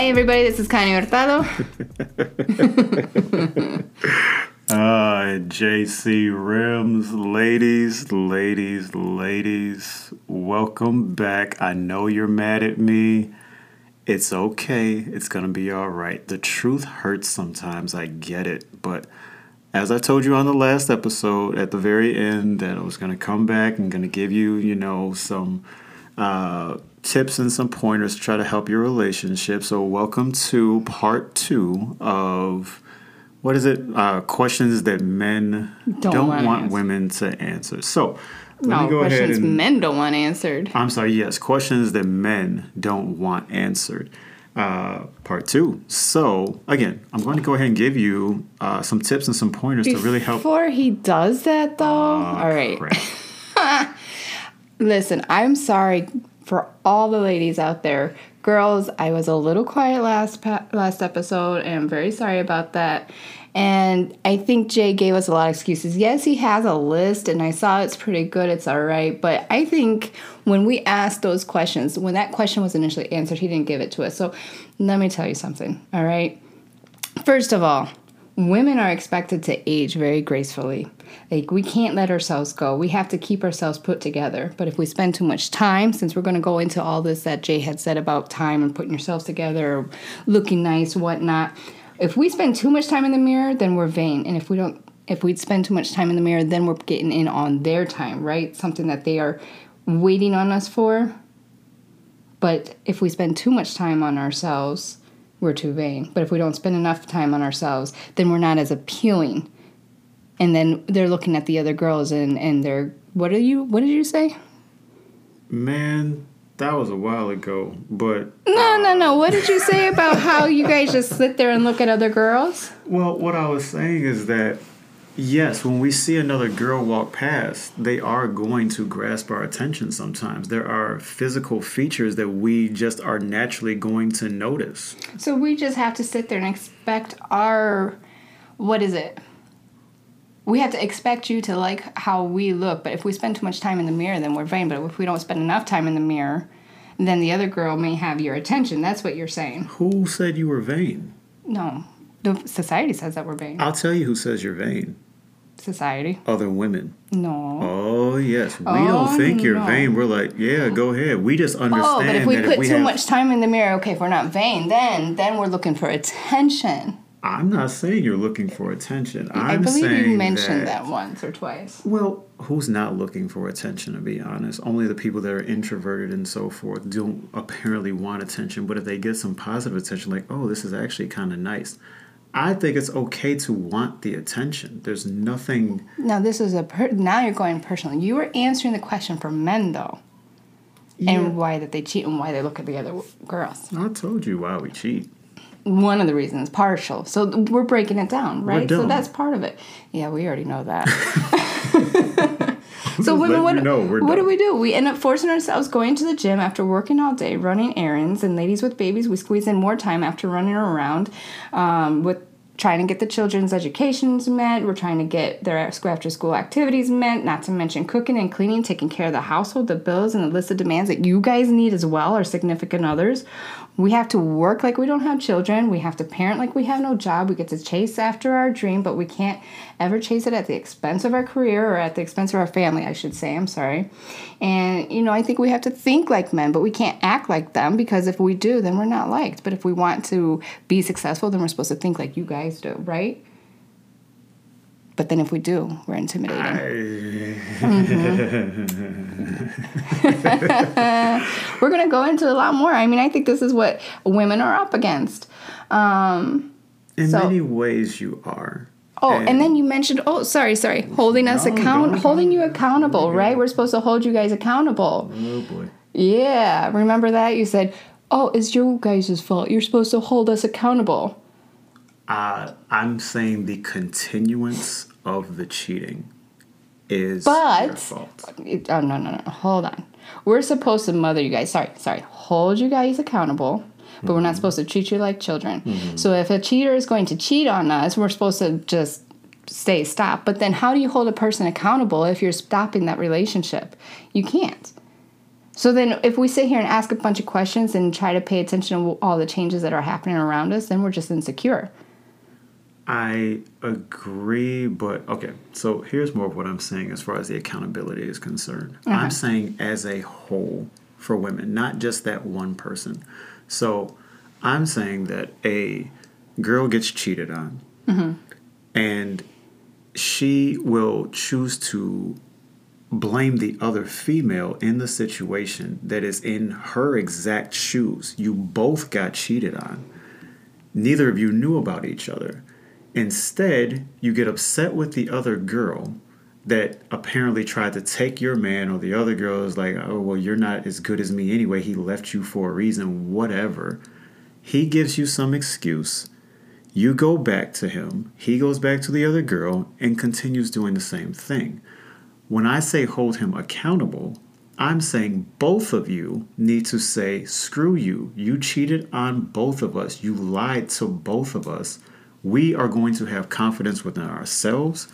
Hi, everybody. This is Connie Hurtado. Uh, JC Rims, ladies, ladies, ladies, welcome back. I know you're mad at me. It's okay. It's going to be all right. The truth hurts sometimes. I get it. But as I told you on the last episode, at the very end, that I was going to come back and going to give you, you know, some uh, tips and some pointers to try to help your relationship. So, welcome to part two of what is it? Uh, questions that men Don't don't, wanna want women to answer. So, let No, me go ahead questions and. men don't want answered. I'm sorry, yes, questions that men don't want answered. Uh, part two. So, again, I'm going to go ahead and give you uh, some tips and some pointers to really help. Before he does that, though, Oh, all right. Listen, I'm sorry for all the ladies out there. Girls, I was a little quiet last pa- last episode, and I'm very sorry about that. And I think Jay gave us a lot of excuses. Yes, he has a list, and I saw it's pretty good. It's all right. But I think when we asked those questions, when that question was initially answered, he didn't give it to us. So let me tell you something, all right? First of all, women are expected to age very gracefully. Like we can't let ourselves go. We have to keep ourselves put together. But if we spend too much time, since we're going to go into all this that Jay had said about time and putting yourselves together, looking nice, whatnot, if we spend too much time in the mirror, then we're vain. And if we don't, if we spend too much time in the mirror, then we're getting in on their time, right? Something that they are waiting on us for. But if we spend too much time on ourselves, we're too vain. But if we don't spend enough time on ourselves, then we're not as appealing. And then they're looking at the other girls and, and they're what are you what did you say? Man, that was a while ago, but No, no, no. Uh, what did you say about how you guys just sit there and look at other girls? Well, what I was saying is that yes, when we see another girl walk past, they are going to grasp our attention sometimes. There are physical features that we just are naturally going to notice. So we just have to sit there and expect our what is it? We have to expect you to like how we look, but if we spend too much time in the mirror, then we're vain. But if we don't spend enough time in the mirror, then the other girl may have your attention. That's what you're saying. Who said you were vain? No, the society says that we're vain. I'll tell you who says you're vain. Society. Other women. No. Oh, yes. We Oh, don't think you're no. vain. We're like, yeah, go ahead. We just understand Oh, but if we put if we too have, much time in the mirror, okay, if we're not vain, then then we're looking for attention. I'm not saying you're looking for attention. I'm I'm believe saying you mentioned that. once or twice. Well, who's not looking for attention, to be honest? Only the people that are introverted and so forth don't apparently want attention. But if they get some positive attention, like, oh, this is actually kind of nice, I think it's okay to want the attention. There's nothing. Now this is a per- now you're going personal. You were answering the question for men though, Yeah. and why that they cheat and why they look at the other girls. I told you why we cheat. One of the reasons, partial. So we're breaking it down, right? So that's part of it. Yeah, we already know that. so women, what, you know we're what do we do? We end up forcing ourselves going to the gym after working all day, running errands, and ladies with babies, we squeeze in more time after running around um, with trying to get the children's educations met. We're trying to get their after school activities met, not to mention cooking and cleaning, taking care of the household, the bills, and the list of demands that you guys need as well, or significant others. We have to work like we don't have children. We have to parent like we have no job. We get to chase after our dream, but we can't ever chase it at the expense of our career or at the expense of our family, I should say. I'm sorry. And, you know, I think we have to think like men, but we can't act like them because if we do, then we're not liked. But if we want to be successful, then we're supposed to think like you guys do, right? But then if we do, we're intimidating. we're going to go into a lot more. I mean, I think this is what women are up against. Um, In So- many ways, you are. oh, and, then you mentioned, oh, sorry, sorry, holding us No, account, holding you accountable, right? We're supposed to hold you guys accountable. Oh boy. Yeah, remember that? You said, oh, it's your guys' fault. You're supposed to hold us accountable. Uh, I'm saying the continuance of the cheating is But- your fault. It- oh, no, no, no, hold on. We're supposed to mother you guys. Sorry, sorry. Hold you guys accountable. But we're not mm-hmm. supposed to treat you like children. Mm-hmm. So if a cheater is going to cheat on us, we're supposed to just stay stop. But then how do you hold a person accountable if you're stopping that relationship? You can't. So then, if we sit here and ask a bunch of questions and try to pay attention to all the changes that are happening around us, then we're just insecure. I agree, but okay. So here's more of what I'm saying as far as the accountability is concerned. Okay. I'm saying as a whole for women, not just that one person. So I'm saying that a girl gets cheated on, mm-hmm. and she will choose to blame the other female in the situation that is in her exact shoes. You both got cheated on. Neither of you knew about each other. Instead, you get upset with the other girl that apparently tried to take your man, or the other girl is like, oh, well, you're not as good as me anyway. He left you for a reason, whatever. He gives you some excuse. You go back to him. He goes back to the other girl and continues doing the same thing. When I say hold him accountable, I'm saying both of you need to say, screw you. You cheated on both of us. You lied to both of us. We are going to have confidence within ourselves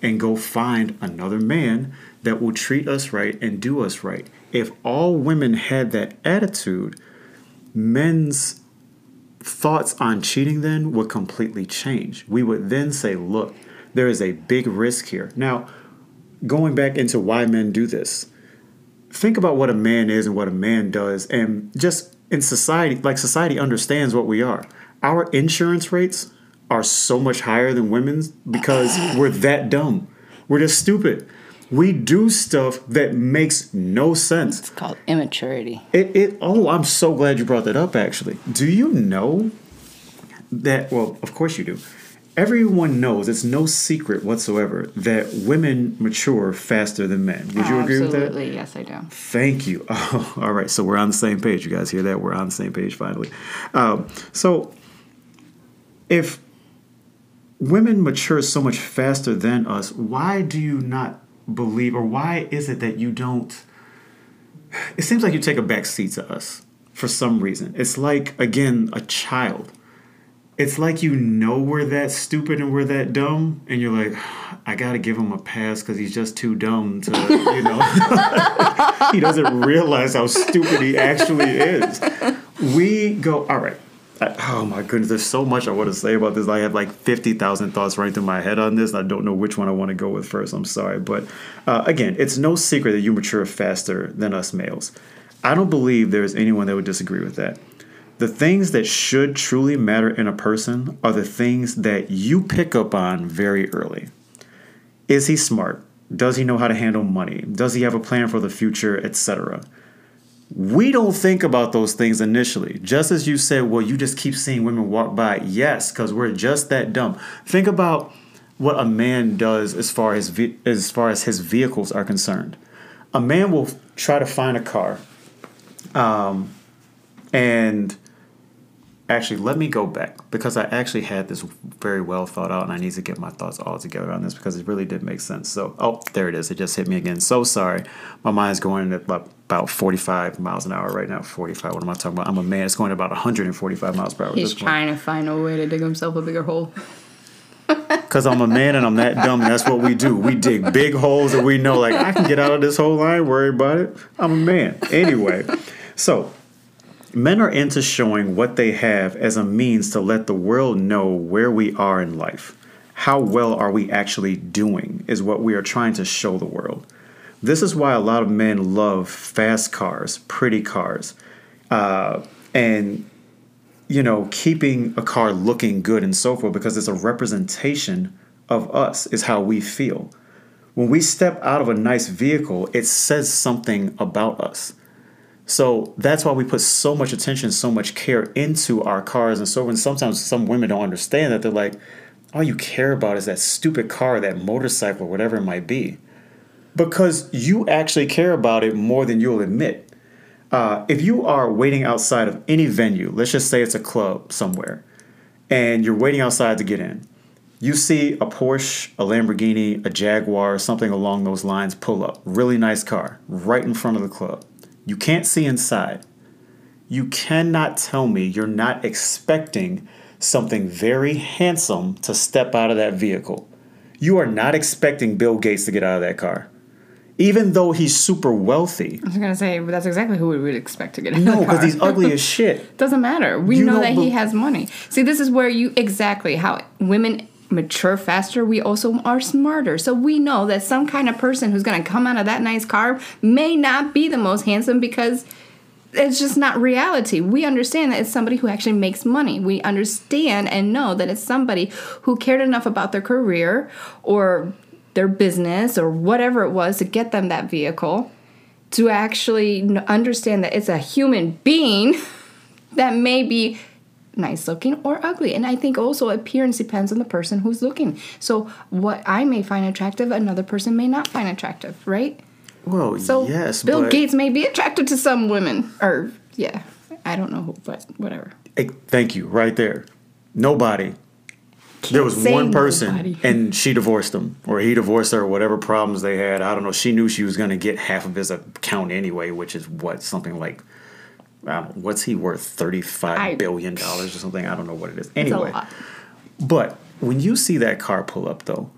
and go find another man that will treat us right and do us right. If all women had that attitude, men's thoughts on cheating then would completely change. We would then say, look, there is a big risk here. Now, going back into why men do this, think about what a man is and what a man does, and just in society, like society understands what we are. Our insurance rates are so much higher than women's because we're that dumb. We're just stupid. We do stuff that makes no sense. It's called immaturity. It, it oh, I'm so glad you brought that up actually. Do you know that well, of course you do. Everyone knows it's no secret whatsoever that women mature faster than men. Would you agree with that? Absolutely, yes, I do. Thank you. Oh, all right, so we're on the same page. You guys hear that? We're on the same page finally. Um, so, if women mature so much faster than us, why do you not believe, or why is it that you don't? It seems like you take a back seat to us for some reason. It's like again a child. It's like you know we're that stupid and we're that dumb, and you're like, I gotta give him a pass because he's just too dumb to, you know. he doesn't realize how stupid he actually is. We go, all right. I- oh my goodness, there's so much I want to say about this. I have like 50,000 thoughts running through my head on this. I don't know which one I want to go with first. I'm sorry. But uh, again, it's no secret that you mature faster than us males. I don't believe there's anyone that would disagree with that. The things that should truly matter in a person are the things that you pick up on very early. Is he smart? Does he know how to handle money? Does he have a plan for the future, etc.? We don't think about those things initially. Just as you said, well, you just keep seeing women walk by. Yes, because we're just that dumb. Think about what a man does as far as ve- as far as his vehicles are concerned. A man will try to find a car, um, and actually, let me go back because I actually had this very well thought out, and I need to get my thoughts all together on this because it really did make sense. So, oh, there it is. It just hit me again. So sorry. My mind's going at about about 45 miles an hour right now. 45. What am I talking about? I'm a man. It's going about 145 miles per hour. He's trying to find a way to dig himself a bigger hole. Because I'm a man and I'm that dumb, that's what we do. We dig big holes, and we know, like, I can get out of this hole. I ain't worried about it. I'm a man. Anyway, so men are into showing what they have as a means to let the world know where we are in life. How well are we actually doing, is what we are trying to show the world. This is why a lot of men love fast cars, pretty cars, uh, and you know, keeping a car looking good and so forth because it's a representation of us, is how we feel. When we step out of a nice vehicle, it says something about us. So that's why we put so much attention, so much care into our cars and so on. Sometimes some women don't understand that they're like, all you care about is that stupid car, that motorcycle, whatever it might be. Because you actually care about it more than you'll admit. Uh, if you are waiting outside of any venue, let's just say it's a club somewhere, and you're waiting outside to get in, you see a Porsche, a Lamborghini, a Jaguar, something along those lines pull up. Really nice car, right in front of the club. You can't see inside. You cannot tell me you're not expecting something very handsome to step out of that vehicle. You are not expecting Bill Gates to get out of that car. Even though he's super wealthy. I was gonna say that's exactly who we would expect to get in No, because he's ugly as shit. Doesn't matter. We You know don't that he has money. See, this is where you exactly how women mature faster. We also are smarter. So we know that some kind of person who's going to come out of that nice car may not be the most handsome because it's just not reality. We understand that it's somebody who actually makes money. We understand and know that it's somebody who cared enough about their career or their business or whatever it was to get them that vehicle to actually understand that it's a human being that may be nice looking or ugly. And I think also appearance depends on the person who's looking. So what I may find attractive, another person may not find attractive, right? Well, So yes, Bill but Gates may be attracted to some women, or yeah, I don't know who, but whatever. Hey, thank you, right there. Nobody. There was one person, nobody. and she divorced him, or he divorced her, or whatever problems they had. I don't know. She knew she was going to get half of his account anyway, which is what something like. I know, what's he worth? I- Thirty-five billion dollars or something. I don't know what it is. Anyway, but when you see that car pull up, though,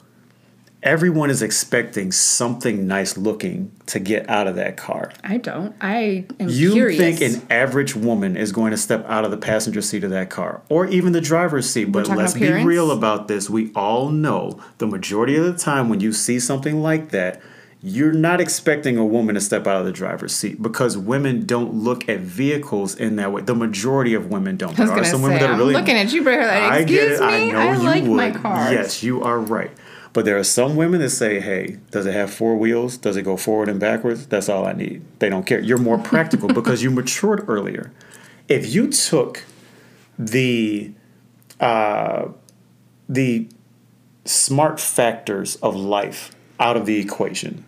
everyone is expecting something nice looking to get out of that car. I don't. I am You curious. think an average woman is going to step out of the passenger seat of that car or even the driver's seat. But let's be real about this. We all know the majority of the time when you see something like that, you're not expecting a woman to step out of the driver's seat because women don't look at vehicles in that way. The majority of women don't. I was There are some say, women that are I'm really looking at you, Brother. Like, I get it. me. I know I you like would. my cars. Yes, you are right. But there are some women that say, "Hey, does it have four wheels? Does it go forward and backwards? That's all I need." They don't care. You're more practical because you matured earlier. If you took the uh, the smart factors of life out of the equation,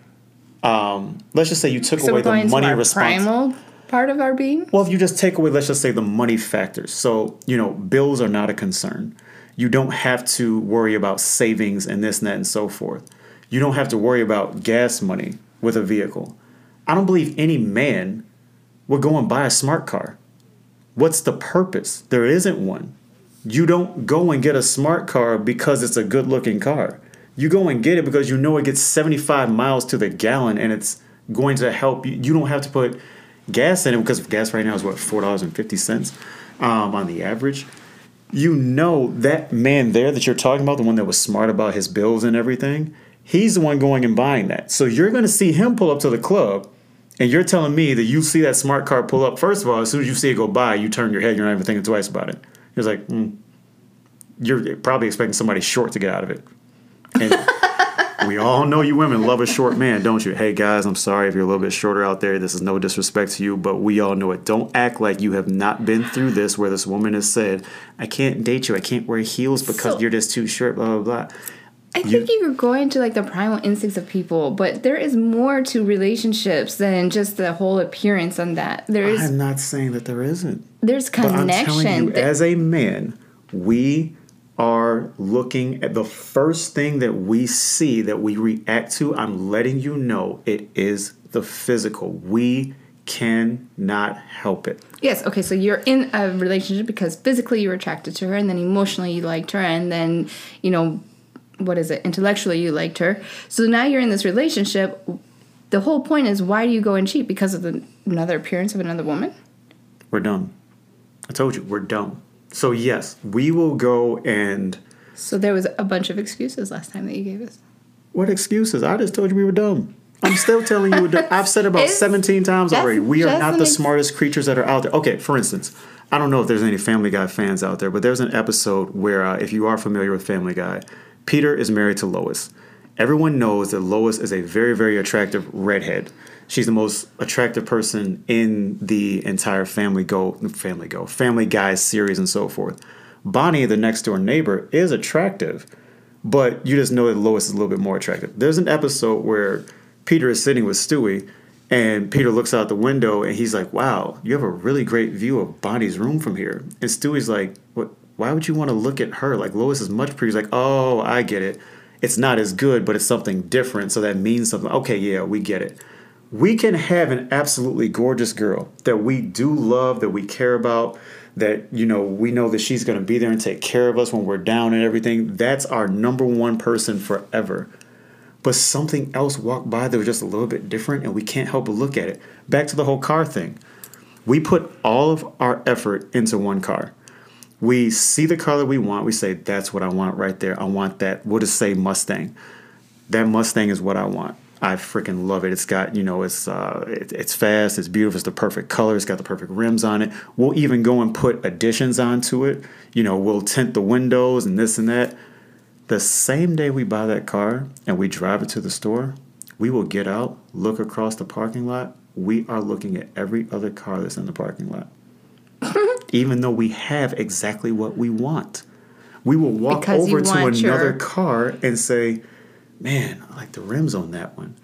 um, let's just say you took So away the money primal part of our being. Well, if you just take away, let's just say the money factors. So, you know, bills are not a concern. You don't have to worry about savings and this and that and so forth. You don't have to worry about gas money with a vehicle. I don't believe any man would go and buy a smart car. What's the purpose? There isn't one. You don't go and get a smart car because it's a good looking car. You go and get it because you know it gets 75 miles to the gallon and it's going to help you. You don't have to put gas in it because gas right now is what, $4.50 um, on the average. You know that man there that you're talking about, the one that was smart about his bills and everything, he's the one going and buying that. So you're going to see him pull up to the club and you're telling me that you see that smart car pull up. First of all, as soon as you see it go by, you turn your head. You're not even thinking twice about it. You're like, mm. you're probably expecting somebody short to get out of it. And we all know you women love a short man, don't you? Hey guys, I'm sorry if you're a little bit shorter out there. This is no disrespect to you, but we all know it. Don't act like you have not been through this where this woman has said, I can't date you. I can't wear heels because So- you're just too short, blah, blah, blah. I think you're going to like the primal instincts of people, but there is more to relationships than just the whole appearance on that. There is I'm not saying that there isn't. there's But I'm telling connection. you, as a man, we are looking at the first thing that we see that we react to. I'm letting you know it is the physical. We cannot help it. yes, okay, so you're in a relationship because physically you were attracted to her and then emotionally you liked her and then, you know, what is it? Intellectually you liked her. So now you're in this relationship. The whole point is why do you go and cheat because of the, another appearance of another woman? We're dumb. I told you, we're dumb. So, yes, we will go and. So there was a bunch of excuses last time that you gave us. What excuses? I just told you we were dumb. I'm still telling you, we're dumb. I've said about It's- 17 times already. We are not the ex- smartest creatures that are out there. Okay, for instance, I don't know if there's any Family Guy fans out there, but there's an episode where, uh, if you are familiar with Family Guy, Peter is married to Lois. Everyone knows that Lois is a very, very attractive redhead. She's the most attractive person in the entire Family Go, Family Go, Family Guy series, and so forth. Bonnie, the next door neighbor, is attractive, but you just know that Lois is a little bit more attractive. There's an episode where Peter is sitting with Stewie, and Peter looks out the window and he's like, "Wow, you have a really great view of Bonnie's room from here." And Stewie's like, "What? Why would you want to look at her? Like Lois is much prettier." He's like, "Oh, I get it. It's not as good, but it's something different, so that means something." Okay, yeah, we get it. We can have an absolutely gorgeous girl that we do love, that we care about, that you know we know that she's going to be there and take care of us when we're down and everything. That's our number one person forever. but something else walked by that was just a little bit different and we can't help but look at it. Back to the whole car thing. We put all of our effort into one car. We see the color we want. We say, that's what I want right there. I want that. We'll just say Mustang. That Mustang is what I want. I freaking love it. It's got, you know, it's uh, it, it's fast, it's beautiful, it's the perfect color, it's got the perfect rims on it. We'll even go and put additions onto it. You know, we'll tint the windows and this and that. The same day we buy that car and we drive it to the store, we will get out, look across the parking lot. We are looking at every other car that's in the parking lot. Even though we have exactly what we want. We will walk Because over to another your- car and say, Man, I like the rims on that one.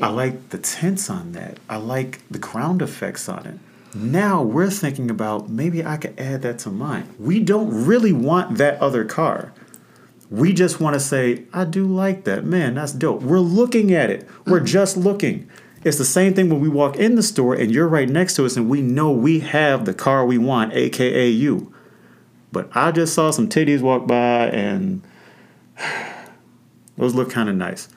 I like the tints on that. I like the ground effects on it. Now we're thinking about maybe I could add that to mine. We don't really want that other car. We just want to say, I do like that. Man, that's dope. We're looking at it. We're just looking. It's the same thing when we walk in the store and you're right next to us and we know we have the car we want, aka you. But I just saw some titties walk by and those look kind of nice.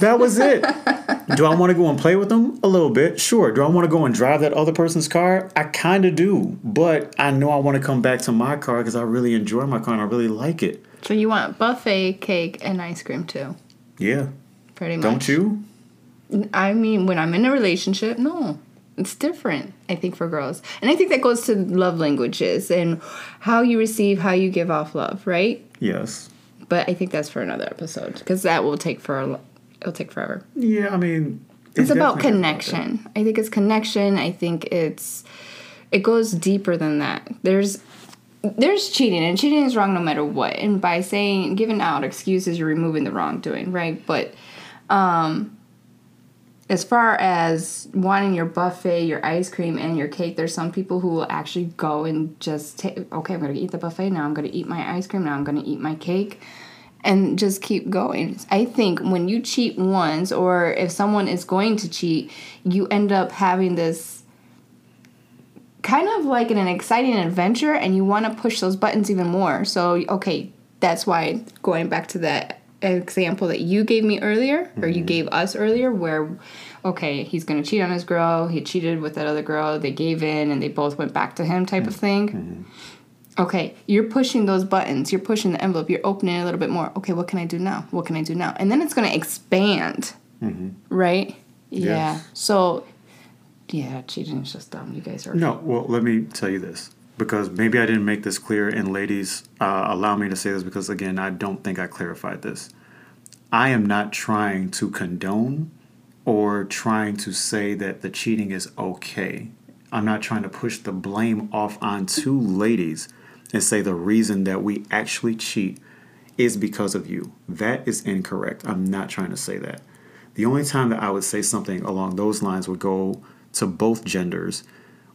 That was it. do I want to go and play with them? A little bit, sure. Do I want to go and drive that other person's car? I kind of do. But I know I want to come back to my car because I really enjoy my car and I really like it. So you want buffet, cake, and ice cream too, Yeah. pretty much. Don't you? I mean, when I'm in a relationship, no. It's different, I think, for girls. And I think that goes to love languages and how you receive, how you give off love, right? Yes. But I think that's for another episode because that will take for a, it'll take forever. Yeah, I mean, It's about definitely connection. I think it's connection. I think it's it goes deeper than that. There's there's cheating and cheating is wrong no matter what. And by saying giving out excuses, you're removing the wrongdoing, right? But um as far as wanting your buffet, your ice cream, and your cake, there's some people who will actually go and just take, okay, I'm gonna eat the buffet now, I'm gonna eat my ice cream, now I'm gonna eat my cake, and just keep going. I think when you cheat once, or if someone is going to cheat, you end up having this kind of like an exciting adventure, and you wanna push those buttons even more. So, okay, that's why going back to that example that you gave me earlier or you mm-hmm. gave us earlier where okay he's gonna cheat on his girl he cheated with that other girl they gave in and they both went back to him type of thing. Mm-hmm. Okay you're pushing those buttons you're pushing the envelope you're opening a little bit more. Okay what can i do now? What can i do now? And then it's gonna expand. Mm-hmm. Right? Yeah. So yeah cheating is just dumb. You guys are No, well, let me tell you this because maybe I didn't make this clear, and ladies, uh, allow me to say this because, again, I don't think I clarified this. I am not trying to condone or trying to say that the cheating is okay. I'm not trying to push the blame off onto ladies and say the reason that we actually cheat is because of you. That is incorrect. I'm not trying to say that. The only time that I would say something along those lines would go to both genders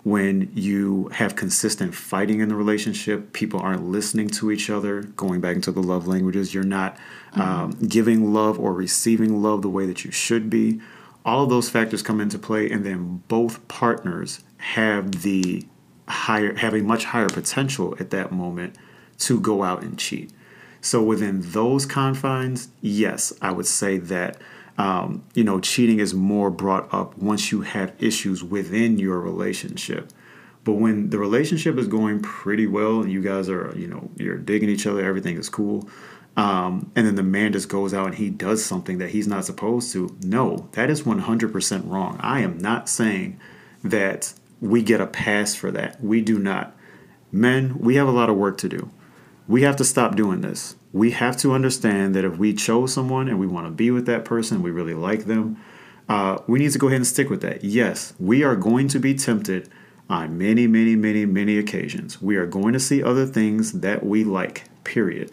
when you have consistent fighting in the relationship, people aren't listening to each other, going back into the love languages, you're not um, giving love or receiving love the way that you should be. All of those factors come into play, and then both partners have the higher, have a much higher potential at that moment to go out and cheat. So within those confines, yes, I would say that um, you know cheating is more brought up once you have issues within your relationship. But when the relationship is going pretty well and you guys are you know you're digging each other, everything is cool, um, and then the man just goes out and he does something that he's not supposed to. No, that is 100% wrong. I am not saying that we get a pass for that. We do not. Men, we have a lot of work to do we have to stop doing this. We have to understand that if we chose someone and we want to be with that person, we really like them, uh, we need to go ahead and stick with that. Yes, we are going to be tempted on many, many, many, many occasions. We are going to see other things that we like, period.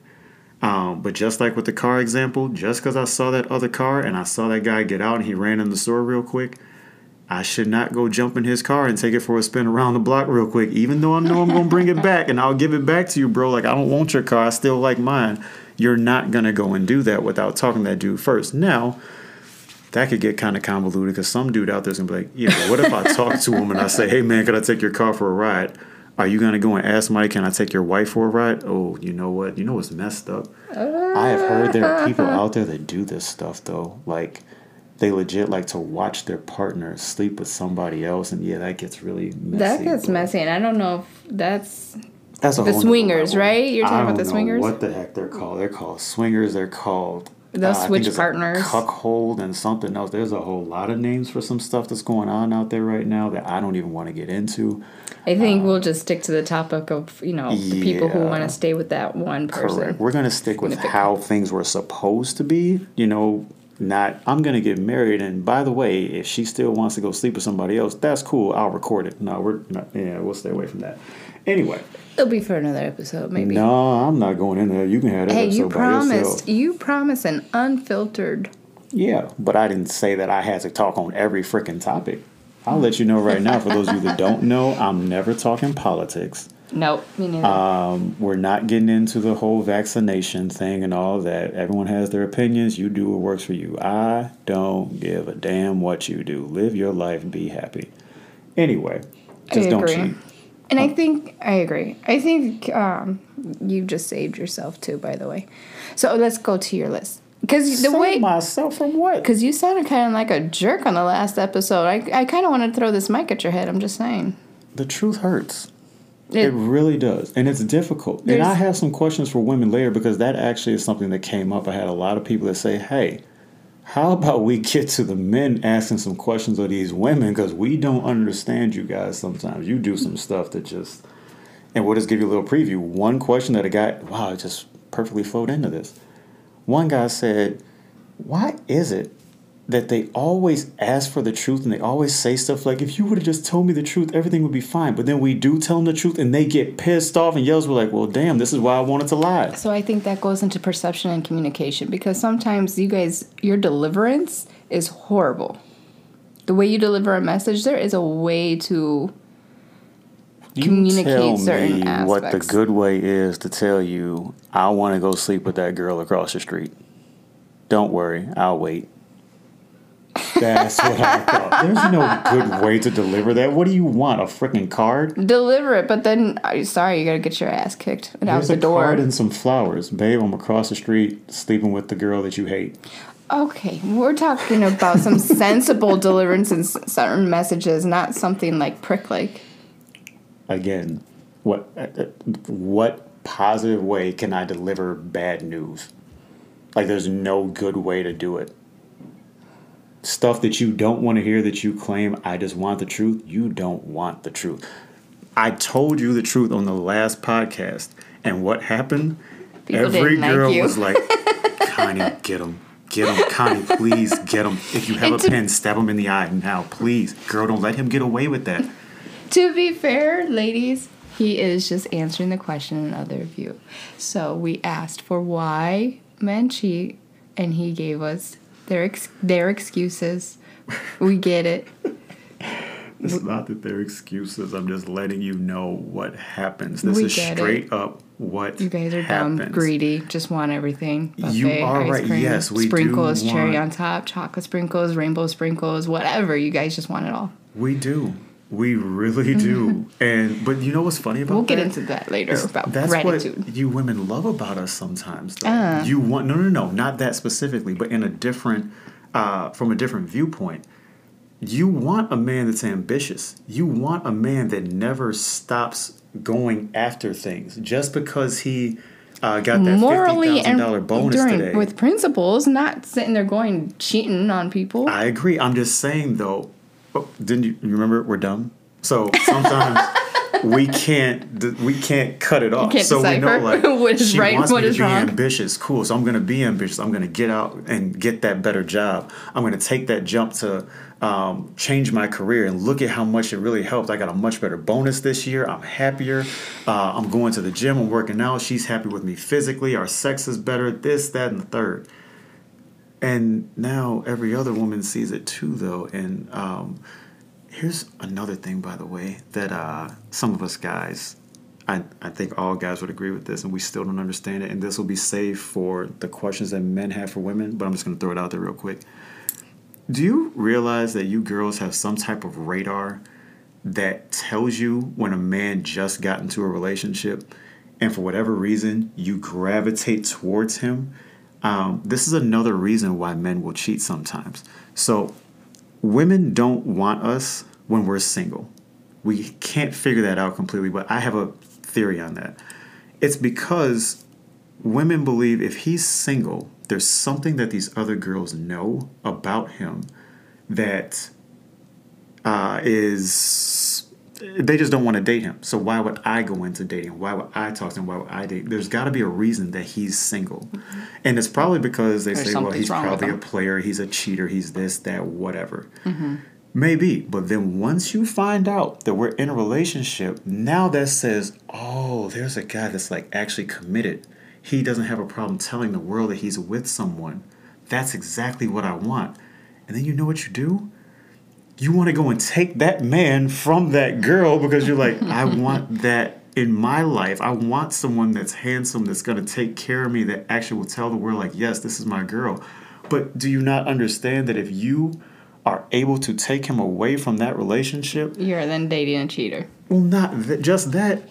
Um, but just like with the car example, just because I saw that other car and I saw that guy get out and he ran in the store real quick, I should not go jump in his car and take it for a spin around the block real quick, even though I know I'm gonna bring it back and I'll give it back to you, bro. Like I don't want your car, I still like mine. You're not gonna go and do that without talking to that dude first. Now, that could get kind of convoluted because some dude out there's gonna be like, yeah, but what if I talk to him and I say, hey man, could I take your car for a ride? Are you gonna go and ask somebody, can I take your wife for a ride? Oh, you know what? You know what's messed up? I have heard there are people out there that do this stuff though. Like they legit like to watch their partner sleep with somebody else and yeah, that gets really messy. That gets messy, and I don't know if that's That's a the swingers, right? You're talking I about the know swingers? What the heck they're called? They're called swingers. They're called The uh, think switch partners. cuckold, and something else. There's a whole lot of names for some stuff that's going on out there right now that I don't even want to get into. I think uh, we'll just stick to the topic of you know the people who want to stay with that one person. Correct. We're gonna stick with how things were supposed to be. You know, not I'm gonna get married, and by the way, if she still wants to go sleep with somebody else, that's cool. I'll record it. No, we're not. Yeah, we'll stay away from that. Anyway, It'll be for another episode, maybe. no, I'm not going in there. You can have that Hey, episode you promised. You promised an unfiltered. Yeah, but I didn't say that I had to talk on every freaking topic. I'll let you know right now. For those of you that don't know, I'm never talking politics. Nope, me neither. Um, we're not getting into the whole vaccination thing and all that. Everyone has their opinions. You do what works for you. I don't give a damn what you do. Live your life and be happy. Anyway, just don't cheat. And I think I agree. I think um, you just saved yourself too. By the way, so let's go to your list because the Save way myself from what? because you sounded kind of like a jerk on the last episode. I I kind of want to throw this mic at your head. I'm just saying. The truth hurts. It It, really does. And it's difficult. And I have some questions for women later because that actually is something that came up. I had a lot of people that say, hey, how about we get to the men asking some questions of these women because we don't understand you guys sometimes. You do some stuff that just. And we'll just give you a little preview. One question that a guy, wow, it just perfectly flowed into this. One guy said, why is it that they always ask for the truth and they always say stuff like, if you would have just told me the truth, everything would be fine. But then we do tell them the truth and they get pissed off and yells, we're like, well, damn, this is why I wanted to lie. so I think that goes into perception and communication because sometimes you guys your deliverance is horrible. The way you deliver a message, there is a way to You Communicate tell certain me what the good way is to tell you, I want to go sleep with that girl across the street. Don't worry, I'll wait. That's what I thought. There's no good way to deliver that. What do you want? A freaking card? deliver it, but then uh, sorry, you gotta get your ass kicked and out Here's the a door. card and some flowers. Babe, I'm across the street sleeping with the girl that you hate. Okay, we're talking about some sensible deliverance and certain messages, not something like prick like. Again, what uh, uh, what positive way can I deliver bad news? Like there's no good way to do it. Stuff that you don't want to hear that you claim I just want the truth, you don't want the truth. I told you the truth on the last podcast, and what happened? People Every like girl you. was like, Connie, get him. Get him, Connie, please get him. If you have a to- pen, stab him in the eye now, please. Girl, don't let him get away with that. To be fair, ladies, he is just answering the question in another view. So we asked for why men cheat, and he gave us their ex- their excuses. We get it. It's not that they're excuses. I'm just letting you know what happens. This We is straight up what You guys are happens. dumb, greedy, just want everything. You are ice right. cream, Yes, we do sprinkles, cherry want- on top, chocolate sprinkles, rainbow sprinkles, whatever. You guys just want it all. We do. We really do. and but you know what's funny about We'll get into that later Is about that's gratitude. what you women love about us sometimes. Uh. You want no, no, no, not that specifically, but in a different, uh, from a different viewpoint. You want a man that's ambitious. You want a man that never stops going after things just because he uh, got that fifty Morally thousand and dollar bonus during, today. with principles, not sitting there going cheating on people. I agree. I'm just saying though. Oh, Didn't you, you remember we're dumb? So sometimes we can't we can't cut it off. so we know like what is she right wants what me is to be wrong. ambitious. Cool. So I'm going to be ambitious. I'm going to get out and get that better job. I'm going to take that jump to um, change my career and look at how much it really helped. I got a much better bonus this year. I'm happier. Uh, I'm going to the gym. I'm working out. She's happy with me physically. Our sex is better. This, that, and the third and now every other woman sees it too though. And um, here's another thing by the way that uh, some of us guys I, I think all guys would agree with this and we still don't understand it. And this will be saved for the questions that men have for women but i'm just going to throw it out there real quick. Do you realize that you girls have some type of radar that tells you when a man just got into a relationship and for whatever reason you gravitate towards him, um, this is another reason why men will cheat sometimes. So, women don't want us when we're single. We can't figure that out completely, but I have a theory on that. It's because women believe if he's single, there's something that these other girls know about him that uh, is they just don't want to date him. So why would I go into dating? Why would I talk to him? Why would I date? There's got to be a reason that he's single, mm-hmm. and it's probably because they There's say, well, he's probably a player, he's a cheater, he's this, that, whatever. Mm-hmm. Maybe, but then once you find out that we're in a relationship, now that says, oh, there's a guy that's like actually committed. He doesn't have a problem telling the world that he's with someone. That's exactly what I want. And then you know what you do? You want to go and take that man from that girl because you're like, I want that in my life. I want someone that's handsome, that's going to take care of me, that actually will tell the world, like, yes, this is my girl. But do you not understand that if you are able to take him away from that relationship, you're then dating a cheater. Well, not th- just that.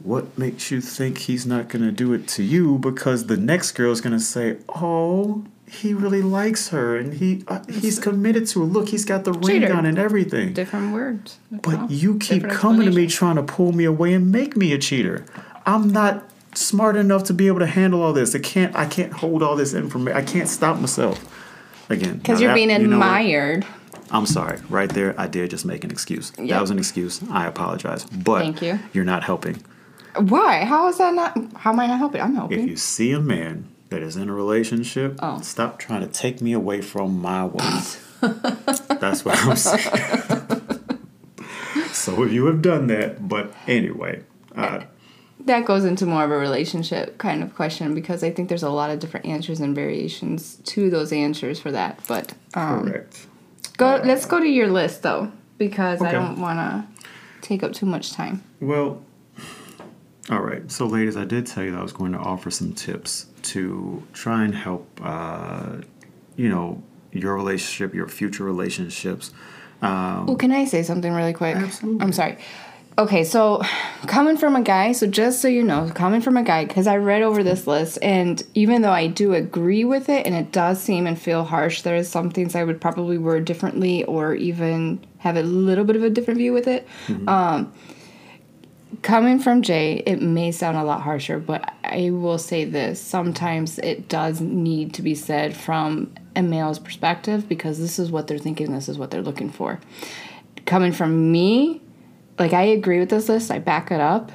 What makes you think he's not going to do it to you? Because the next girl is going to say, "Oh, he really likes her, and he uh, he's committed to her. Look, he's got the cheater. ring on and everything." Different words. But you keep coming to me trying to pull me away and make me a cheater. I'm not smart enough to be able to handle all this. I can't. I can't hold all this information. I can't stop myself again. Because you're being admired. I'm sorry. Right there, I did just make an excuse. Yep. That was an excuse. I apologize. But Thank you. you're not helping. Why? How is that not? How am I not helping? I'm helping. If you see a man that is in a relationship, oh. stop trying to take me away from my wife. That's what I'm saying. so if you have done that, but anyway. Uh, that goes into more of a relationship kind of question because I think there's a lot of different answers and variations to those answers for that. But um, correct. Go. Uh, let's go to your list though, because okay. I don't want to take up too much time. Well, all right. So, ladies, I did tell you that I was going to offer some tips to try and help. Uh, you know, your relationship, your future relationships. Um, well, can I say something really quick? Absolutely. I'm sorry. Okay, so coming from a guy, so just so you know, coming from a guy, because I read over this list, and even though I do agree with it, and it does seem and feel harsh, there is some things I would probably word differently, or even have a little bit of a different view with it. Mm-hmm. Um, coming from Jay, it may sound a lot harsher, but I will say this: sometimes it does need to be said from a male's perspective because this is what they're thinking, this is what they're looking for. Coming from me like I agree with this list. I back it up.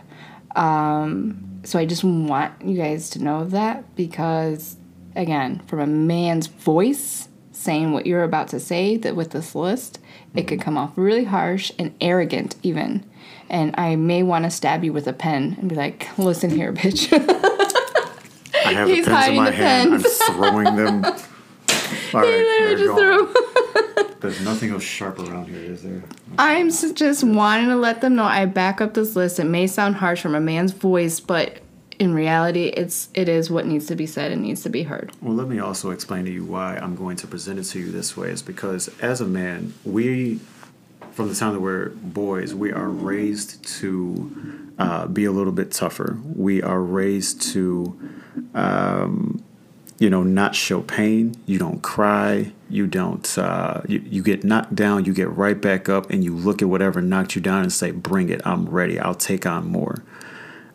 Um, so I just want you guys to know that because again, from a man's voice saying what you're about to say that with this list, it could come off really harsh and arrogant even. And I may want to stab you with a pen and be like, "Listen here, bitch." I have He's the pens in my hand. I'm throwing them. All right, just threw there's nothing else sharp around here, is there? I'm just wanting to let them know I back up this list. It may sound harsh from a man's voice, but in reality, it's it is what needs to be said and needs to be heard. Well, let me also explain to you why I'm going to present it to you this way. Is because as a man, we, from the time that we're boys, we are raised to uh, be a little bit tougher. We are raised to. Um, you know, not show pain. You don't cry. You don't. Uh, you, you get knocked down. You get right back up, and you look at whatever knocked you down and say, "Bring it. I'm ready. I'll take on more."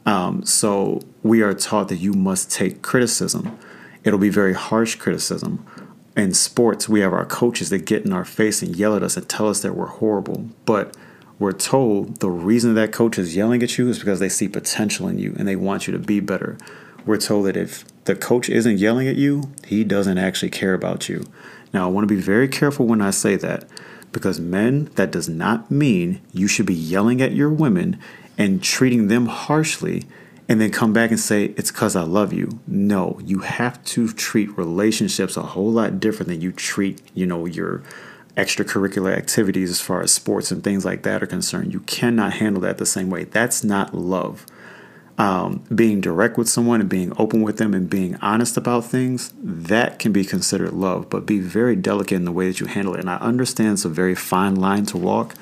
Um, so we are taught that you must take criticism. It'll be very harsh criticism. In sports, we have our coaches that get in our face and yell at us and tell us that we're horrible. But we're told the reason that coach is yelling at you is because they see potential in you and they want you to be better. We're told that if the coach isn't yelling at you, he doesn't actually care about you. Now, I want to be very careful when I say that because men, that does not mean you should be yelling at your women and treating them harshly and then come back and say, it's because I love you. No, you have to treat relationships a whole lot different than you treat, you know, your extracurricular activities as far as sports and things like that are concerned. You cannot handle that the same way. That's not love um, being direct with someone and being open with them and being honest about things, that can be considered love, but be very delicate in the way that you handle it. And I understand it's a very fine line to walk,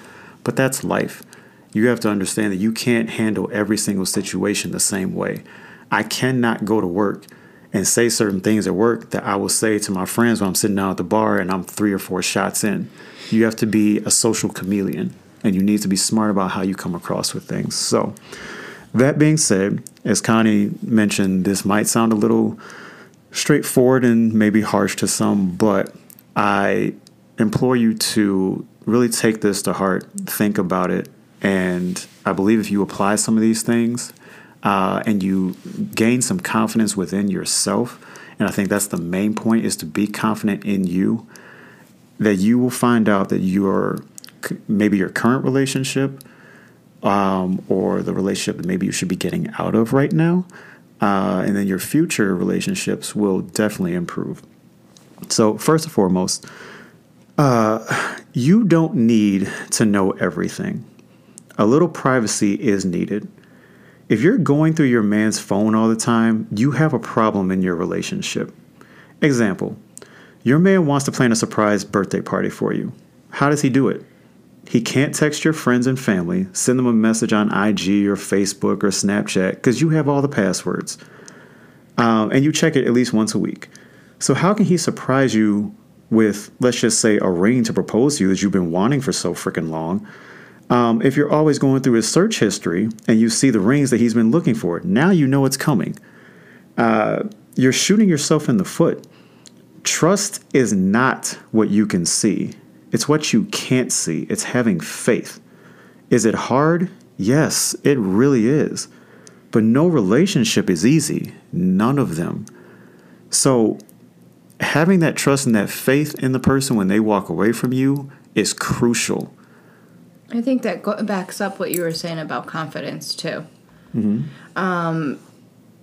but that's life. You have to understand that you can't handle every single situation the same way. I cannot go to work and say certain things at work that I will say to my friends when I'm sitting down at the bar and I'm three or four shots in. You have to be a social chameleon and you need to be smart about how you come across with things. So, that being said, as Connie mentioned, this might sound a little straightforward and maybe harsh to some, but I implore you to really take this to heart, think about it, and I believe if you apply some of these things uh, and you gain some confidence within yourself, and I think that's the main point is to be confident in you, that you will find out that your maybe your current relationship um, or the relationship that maybe you should be getting out of right now, uh, and then your future relationships will definitely improve. So, first and foremost, uh, you don't need to know everything. A little privacy is needed. If you're going through your man's phone all the time, you have a problem in your relationship. Example Your man wants to plan a surprise birthday party for you. How does he do it? He can't text your friends and family, send them a message on IG or Facebook or Snapchat because you have all the passwords. Um, and you check it at least once a week. So, how can he surprise you with, let's just say, a ring to propose to you that you've been wanting for so freaking long? Um, if you're always going through his search history and you see the rings that he's been looking for, now you know it's coming. Uh, you're shooting yourself in the foot. Trust is not what you can see, it's what you can't see. It's having faith. Is it hard? Yes, it really is. But no relationship is easy, none of them. So, having that trust and that faith in the person when they walk away from you is crucial. I think that go- backs up what you were saying about confidence, too. Mm-hmm. Um,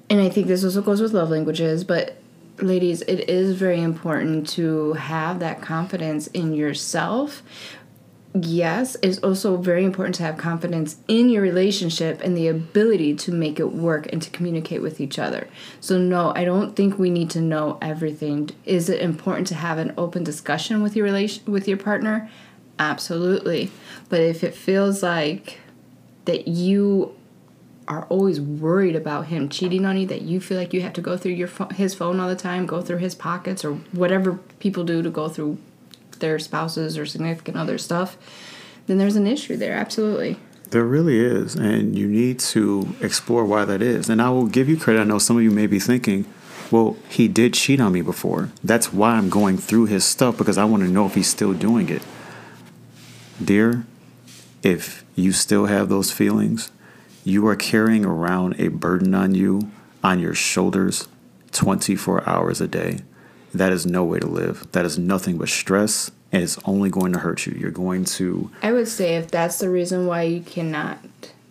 and I think this also goes with love languages, but ladies, it is very important to have that confidence in yourself. Yes, it's also very important to have confidence in your relationship and the ability to make it work and to communicate with each other. So, no, I don't think we need to know everything. Is it important to have an open discussion with your relation with your partner? Absolutely. But if it feels like that you are always worried about him cheating on you that you feel like you have to go through your fo- his phone all the time go through his pockets or whatever people do to go through their spouses or significant other stuff then there's an issue there. Absolutely. There really is and you need to explore why that is. And i will give you credit. I know some of you may be thinking well he did cheat on me before. That's why i'm going through his stuff because i want to know if he's still doing it dear if you still have those feelings you are carrying around a burden on you, on your shoulders, 24 hours a day. That is no way to live. That is nothing but stress, and it's only going to hurt you. You're going to. I would say if that's the reason why you cannot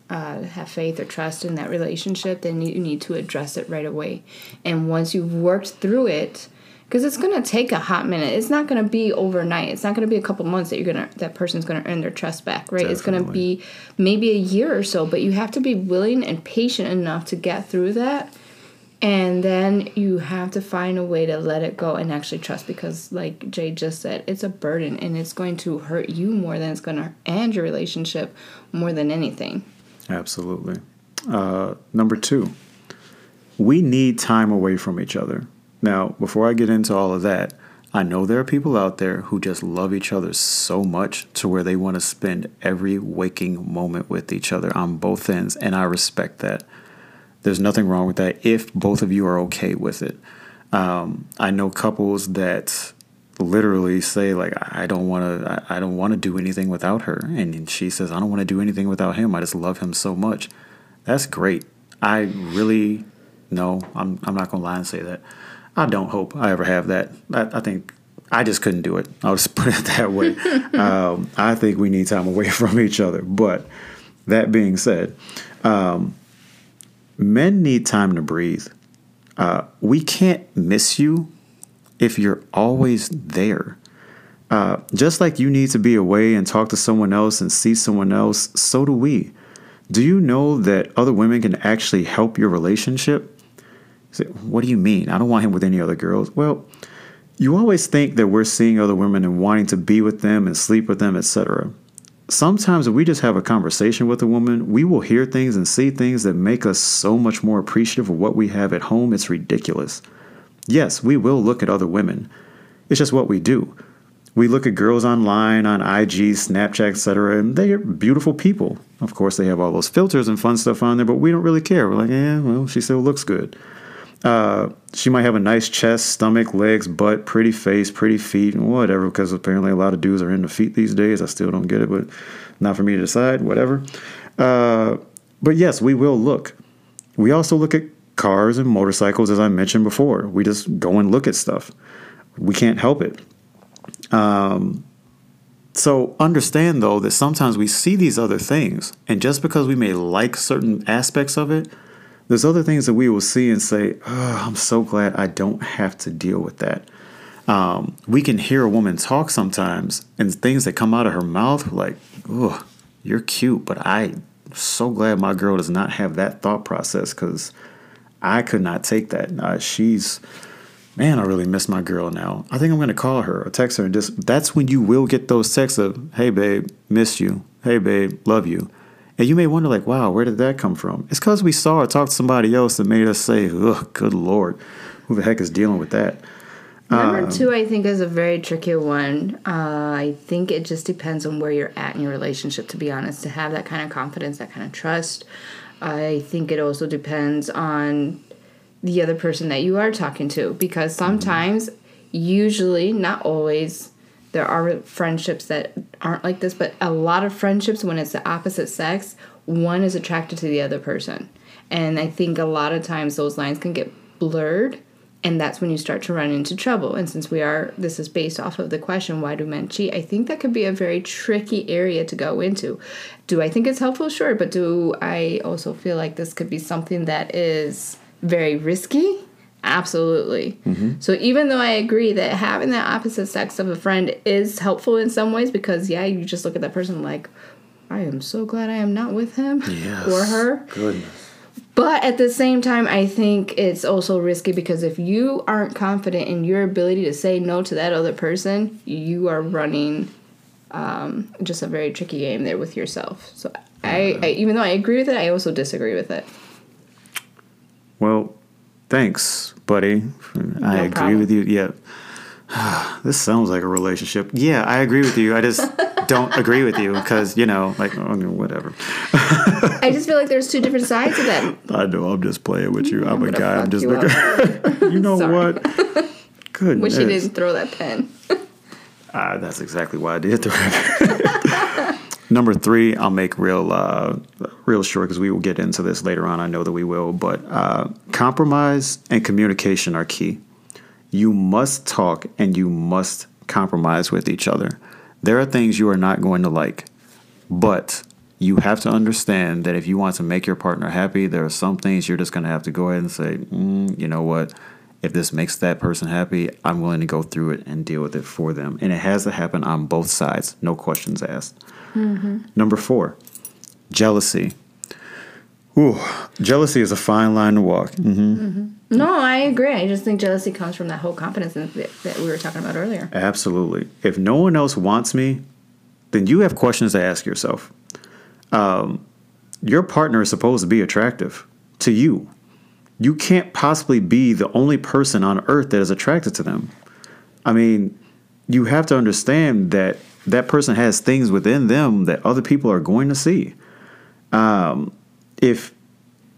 uh, have faith or trust in that relationship, then you need to address it right away. And once you've worked through it, because it's going to take a hot minute. It's not going to be overnight. It's not going to be a couple months that you're going to that person's going to earn their trust back, right? Definitely. It's going to be maybe a year or so, but you have to be willing and patient enough to get through that. And then you have to find a way to let it go and actually trust because like Jay just said, it's a burden and it's going to hurt you more than it's going to end your relationship more than anything. Absolutely. Uh, number 2. We need time away from each other now, before I get into all of that, I know there are people out there who just love each other so much to where they want to spend every waking moment with each other on both ends, and I respect that. There's nothing wrong with that if both of you are okay with it. Um, I know couples that literally say like I don't want to I don't want to do anything without her and she says I don't want to do anything without him I just love him so much. That's great. I really no, I'm I'm not going to lie and say that. I don't hope I ever have that. I, I think I just couldn't do it. I'll just put it that way. um, I think we need time away from each other. But that being said, um, men need time to breathe. Uh, we can't miss you if you're always there. Uh, just like you need to be away and talk to someone else and see someone else, so do we. Do you know that other women can actually help your relationship? Say, what do you mean? I don't want him with any other girls. Well, you always think that we're seeing other women and wanting to be with them and sleep with them, etc. sometimes if we just have a conversation with a woman, we will hear things and see things that make us so much more appreciative of what we have at home. It's ridiculous. Yes, we will look at other women. It's just what we do. We look at girls online on IG, Snapchat, etc., and they are beautiful people. Of course, they have all those filters and fun stuff on there, but we don't really care. We're like, yeah, well, she still looks good. Uh, she might have a nice chest, stomach, legs, butt, pretty face, pretty feet, and whatever, because apparently a lot of dudes are into feet these days. I still don't get it, but not for me to decide, whatever. Uh, but yes, we will look. We also look at cars and motorcycles, as I mentioned before. We just go and look at stuff. We can't help it. Um, so understand, though, that sometimes we see these other things, and just because we may like certain aspects of it, there's other things that we will see and say, oh, I'm so glad I don't have to deal with that. Um, we can hear a woman talk sometimes and things that come out of her mouth like, oh, you're cute, but I'm so glad my girl does not have that thought process because I could not take that. Uh, she's, man, I really miss my girl now. I think I'm going to call her or text her and just, that's when you will get those texts of, hey, babe, miss you. Hey, babe, love you. And you may wonder, like, wow, where did that come from? It's because we saw or talked to somebody else that made us say, ugh, good Lord, who the heck is dealing with that? Number um, two, I think, is a very tricky one. Uh, I think it just depends on where you're at in your relationship, to be honest, to have that kind of confidence, that kind of trust. I think it also depends on the other person that you are talking to, because mm-hmm. sometimes, mm-hmm. usually, not always, there are friendships that aren't like this, but a lot of friendships, when it's the opposite sex, one is attracted to the other person. And I think a lot of times those lines can get blurred, and that's when you start to run into trouble. And since we are, this is based off of the question, why do men cheat? I think that could be a very tricky area to go into. Do I think it's helpful? Sure. But do I also feel like this could be something that is very risky? Absolutely. Mm-hmm. So even though I agree that having the opposite sex of a friend is helpful in some ways because yeah, you just look at that person like, I am so glad I am not with him yes. or her. Goodness. But at the same time, I think it's also risky because if you aren't confident in your ability to say no to that other person, you are running um, just a very tricky game there with yourself. So I, I, even though I agree with it, I also disagree with it. Well, thanks, buddy. No I agree problem. with you. Yeah. this sounds like a relationship. Yeah, I agree with you. I just don't agree with you because, you know, like, oh, whatever. I just feel like there's two different sides of that. I know. I'm just playing with you. I'm, I'm a guy. I'm just looking. you know what? Good. Wish you didn't throw that pen. uh, that's exactly why I did throw it. Number three, I'll make real, uh, real short because we will get into this later on. I know that we will, but uh, compromise and communication are key. You must talk and you must compromise with each other. There are things you are not going to like, but you have to understand that if you want to make your partner happy, there are some things you're just going to have to go ahead and say, mm, you know what? If this makes that person happy, I'm willing to go through it and deal with it for them. And it has to happen on both sides, no questions asked. Mm-hmm. Number four, jealousy. Ooh, jealousy is a fine line to walk. Mm-hmm. Mm-hmm. No, I agree. I just think jealousy comes from that whole confidence that, that we were talking about earlier. Absolutely. If no one else wants me, then you have questions to ask yourself. Um, your partner is supposed to be attractive to you. You can't possibly be the only person on earth that is attracted to them. I mean, you have to understand that that person has things within them that other people are going to see. Um, if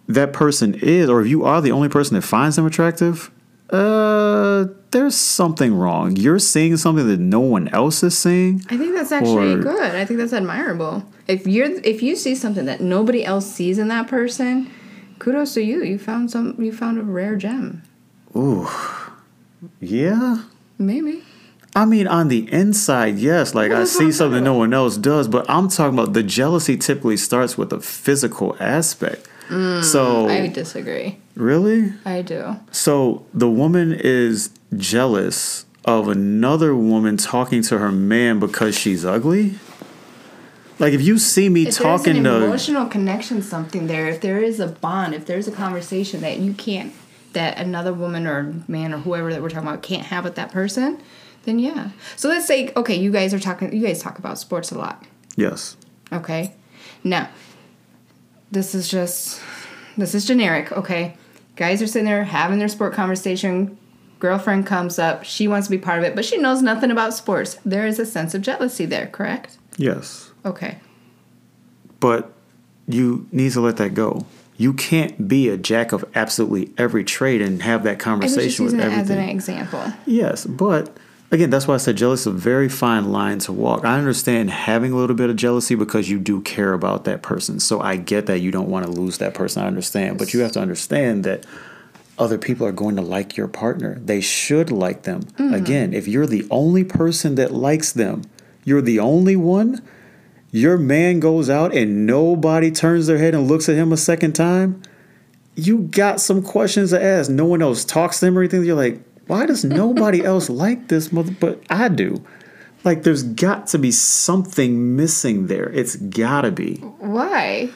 that person is, or if you are the only person that finds them attractive, uh, there's something wrong. You're seeing something that no one else is seeing. I think that's actually or, good. I think that's admirable. If you're if you see something that nobody else sees in that person, kudos to you. You found some. You found a rare gem. Ooh, yeah. Maybe. I mean, on the inside, yes. Like I see something no one else does, but I'm talking about the jealousy. Typically starts with a physical aspect Mm, so I disagree. Really? I do. So the woman is jealous of another woman talking to her man because she's ugly? Like if you see me if talking there's an to emotional connection something there, if there is a bond, if there's a conversation that you can't that another woman or man or whoever that we're talking about can't have with that person, then yeah. So let's say okay, you guys are talking you guys talk about sports a lot. Yes. Okay. Now, this is just this is generic, okay? Guys are sitting there having their sport conversation. Girlfriend comes up, she wants to be part of it, but she knows nothing about sports. There is a sense of jealousy there, correct? Yes. Okay. But you need to let that go. You can't be a jack of absolutely every trade and have that I was just conversation with it as an example. Yes, but again, that's why I said jealousy is a very fine line to walk. I understand having a little bit of jealousy because you do care about that person. So I get that you don't want to lose that person. I understand. But you have to understand that other people are going to like your partner. They should like them. Mm-hmm. Again, if you're the only person that likes them, you're the only one, your man goes out and nobody turns their head and looks at him a second time, you got some questions to ask. No one else talks to him or anything. You're like, why does nobody else like this mother? But I do. Like, there's got to be something missing there. It's gotta be. Why?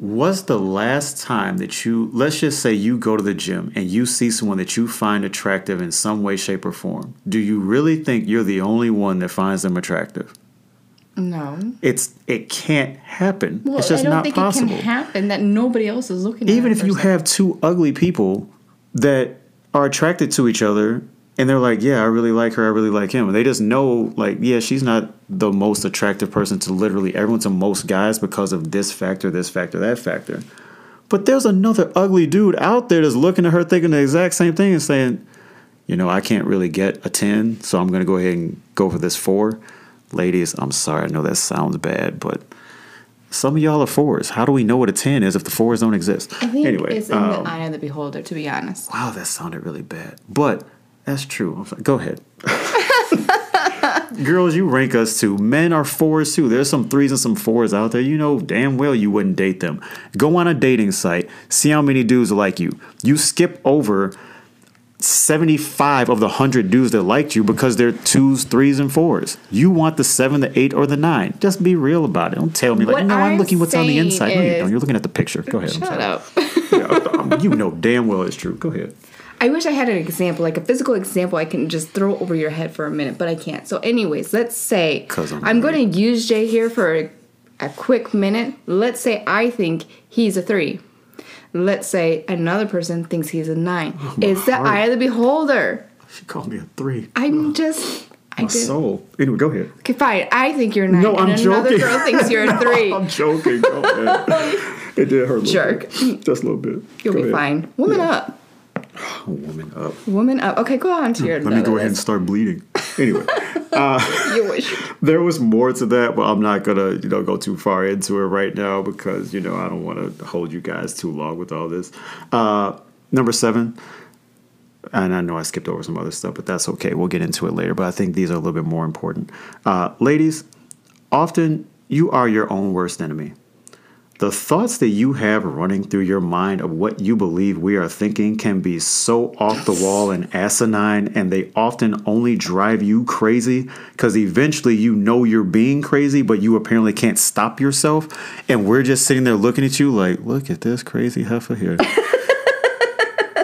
What's the last time that you, let's just say you go to the gym and you see someone that you find attractive in some way, shape, or form? Do you really think you're the only one that finds them attractive? No. It's it can't happen. Well, it's just I don't not think possible. it can happen that nobody else is looking at even if you have two ugly people that are attracted to each other and they're like yeah i really like her i really like him and they just know like yeah she's not the most attractive person to literally everyone to most guys because of this factor this factor that factor but there's another ugly dude out there that's looking at her thinking the exact same thing and saying you know i can't really get a 10 so i'm going to go ahead and go for this 4 ladies i'm sorry i know that sounds bad but some of y'all are fours. How do we know what a 10 is if the fours don't exist? I think anyway, it's in um, the eye of the beholder, to be honest. Wow, that sounded really bad. But that's true. Go ahead. Girls, you rank us too. Men are fours too. There's some threes and some fours out there. You know damn well you wouldn't date them. Go on a dating site, see how many dudes like you. You skip over 75 of the 100 dudes that liked you because they're twos, threes, and fours. You want the seven, the eight, or the nine. Just be real about it. Don't tell me, like, What no, I'm, I'm looking what's on the inside. No, you don't. You're looking at the picture. Go ahead. Shut up. Yeah, you know damn well it's true. Go ahead. I wish I had an example, like a physical example I can just throw over your head for a minute, but I can't. So, anyways, let's say I'm I'm going to use Jay here for a, a quick minute. Let's say I think he's a three. Let's say another person thinks he's a nine. Oh, it's the heart. eye of the beholder. She called me a three. I'm just. I My did. soul. Anyway, go ahead. Okay, fine. I think you're a nine. No, I'm and another joking. girl thinks you're a three. I'm joking. Go ahead. It did hurt a little Jerk. bit. Just a little bit. You'll Go be ahead. fine. Woman Yeah. up. Woman up. Woman up. Okay, go on to your. Let me go ahead and start bleeding. Anyway, You wish. there was more to that, but I'm not gonna, you know, go too far into it right now because you know I don't want to hold you guys too long with all this. Uh, number seven, and I know I skipped over some other stuff, but that's okay. We'll get into it later. But I think these are a little bit more important. Uh, ladies, often you are your own worst enemy. The thoughts that you have running through your mind of what you believe we are thinking can be so off the wall and asinine, and they often only drive you crazy because eventually you know you're being crazy, but you apparently can't stop yourself. And we're just sitting there looking at you like, look at this crazy heifer here.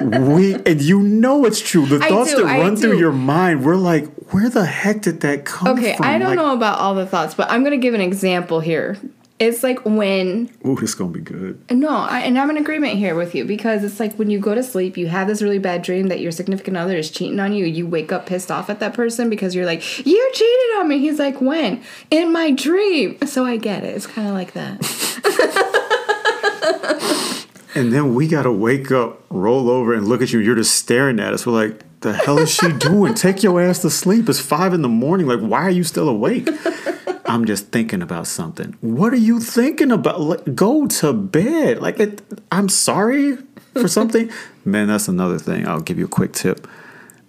we and you know it's true. The thoughts do, that I run through your mind, we're like, where the heck did that come Okay, from? Okay, I don't Like, know about all the thoughts, but I'm gonna give an example here. It's like when Ooh, it's gonna be good. no, I, and I'm in agreement here with you because it's like when you go to sleep, you have this really bad dream that your significant other is cheating on you. You wake up pissed off at that person because you're like, "You cheated on me." He's like, "When?" In my dream. So I get it. It's kind of like that. And then we gotta wake up, roll over, and look at you. You're just staring at us. We're like, the hell is she doing? Take your ass to sleep. It's five in the morning. Like, why are you still awake? I'm just thinking about something. What are you thinking about? Like, go to bed. Like, it, I'm sorry for something. Man, that's another thing. I'll give you a quick tip.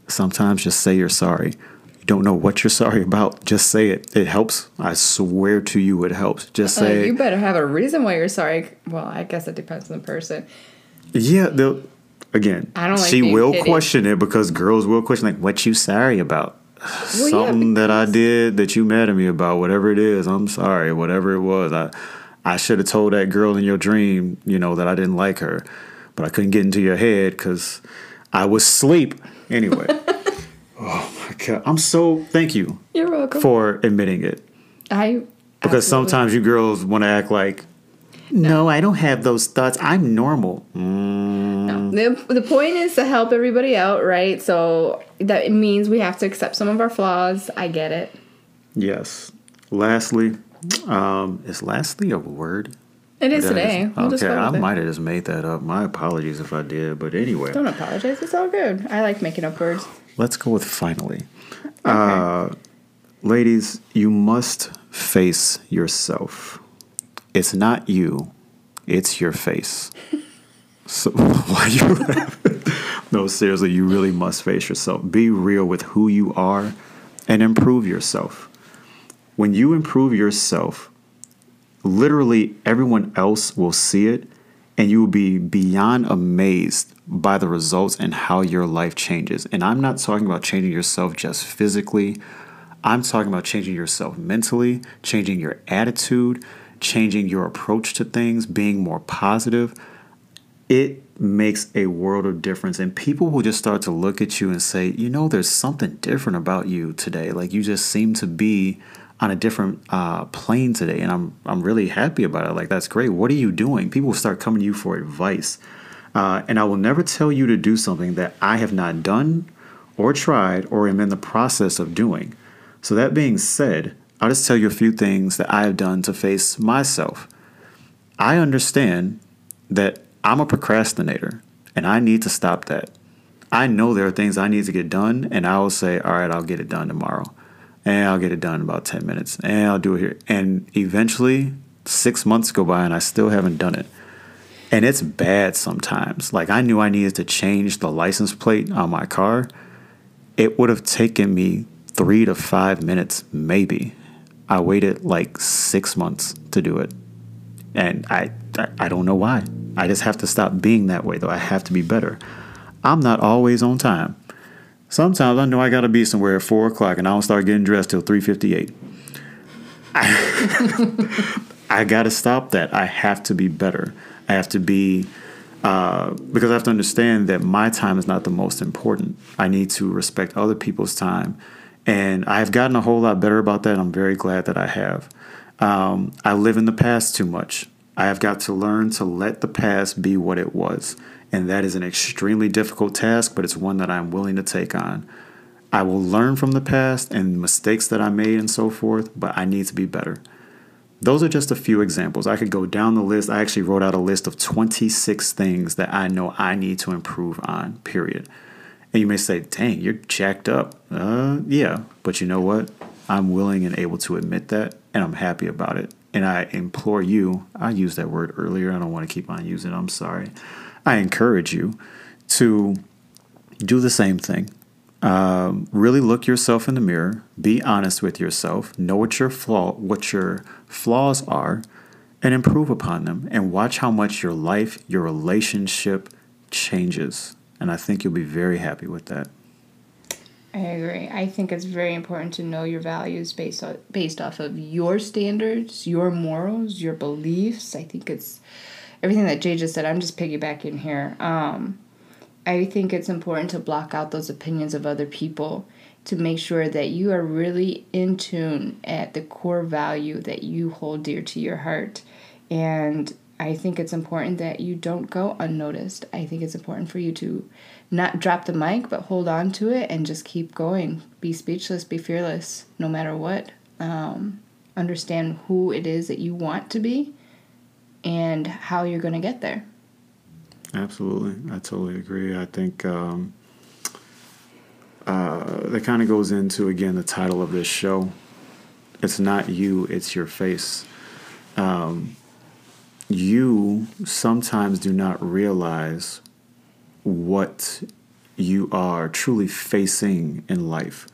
Sometimes just say you're sorry. You don't know what you're sorry about. Just say it. It helps. I swear to you, it helps. Just Uh, say, you better have a reason why you're sorry. Well, I guess it depends on the person. Yeah, they'll again. I don't like she will question it because girls will question like, "What you sorry about? Yeah, Something that I did that you mad at me about? Whatever it is, I'm sorry. Whatever it was, I I should have told that girl in your dream, you know, that I didn't like her, but I couldn't get into your head because I was asleep. Anyway, oh my god, I'm so thank you You're welcome. for admitting it. I Because absolutely- sometimes you girls want to act like, no, I don't have those thoughts. I'm normal. Mm, The, the point is to help everybody out, right? So that means we have to accept some of our flaws. I get it. yes. Lastly, um, is lastly a word? It is That today. is- We'll just okay, go I with it. might have just made that up. My apologies if I did. But anyway, Don't apologize. It's all good. I like making up words. let's go with finally. Uh, ladies, you must face yourself. It's not you, it's your face. So why you no, seriously, you really must face yourself. Be real with who you are and improve yourself. When you improve yourself, literally everyone else will see it and you will be beyond amazed by the results and how your life changes. And I'm not talking about changing yourself just physically. I'm talking about changing yourself mentally, changing your attitude, changing your approach to things, being more positive. It makes a world of difference. And people will just start to look at you and say, you know, there's something different about you today. Like you just seem to be on a different uh, plane today. And I'm, I'm really happy about it. Like, that's great. What are you doing? People will start coming to you for advice. Uh, and I will never tell you to do something that I have not done or tried or am in the process of doing. So, that being said, I'll just tell you a few things that I have done to face myself. I understand that I'm a procrastinator and I need to stop that. I know there are things I need to get done, and I will say, All right, I'll get it done tomorrow. And I'll get it done in about 10 minutes. And I'll do it here. And eventually, six months go by and I still haven't done it. And it's bad sometimes. Like, I knew I needed to change the license plate on my car. It would have taken me three to five minutes, maybe. I waited like six months to do it. And I, I, I don't know why. I just have to stop being that way, though. I have to be better. I'm not always on time. Sometimes I know I got to be somewhere at four o'clock, and I don't start getting dressed till three fifty-eight. I got to stop that. I have to be better. I have to be uh, because I have to understand that my time is not the most important. I need to respect other people's time, and I have gotten a whole lot better about that. I'm very glad that I have. Um, I live in the past too much. I have got to learn to let the past be what it was, and that is an extremely difficult task, but it's one that I'm willing to take on. I will learn from the past and mistakes that I made and so forth, but I need to be better. Those are just a few examples. I could go down the list. I actually wrote out a list of 26 things that I know I need to improve on, period. And you may say, dang, you're jacked up. Uh, yeah, but you know what? I'm willing and able to admit that, and I'm happy about it. And I implore you, I used that word earlier. I don't want to keep on using it. I'm sorry. I encourage you to do the same thing. Um, really look yourself in the mirror. Be honest with yourself. Know what your flaw, what your flaws are, and improve upon them. And watch how much your life, your relationship changes. And I think you'll be very happy with that. I agree. I think it's very important to know your values based on, based off of your standards, your morals, your beliefs. I think it's everything that Jay just said. I'm just piggybacking here. Um, I think it's important to block out those opinions of other people to make sure that you are really in tune at the core value that you hold dear to your heart. And I think it's important that you don't go unnoticed. I think it's important for you to not drop the mic, but hold on to it and just keep going. Be speechless, be fearless, no matter what. Um, understand who it is that you want to be and how you're going to get there. Absolutely. I totally agree. I think um, uh, that kind of goes into, again, the title of this show. It's not you, it's your face. Um, you sometimes do not realize what you are truly facing in life.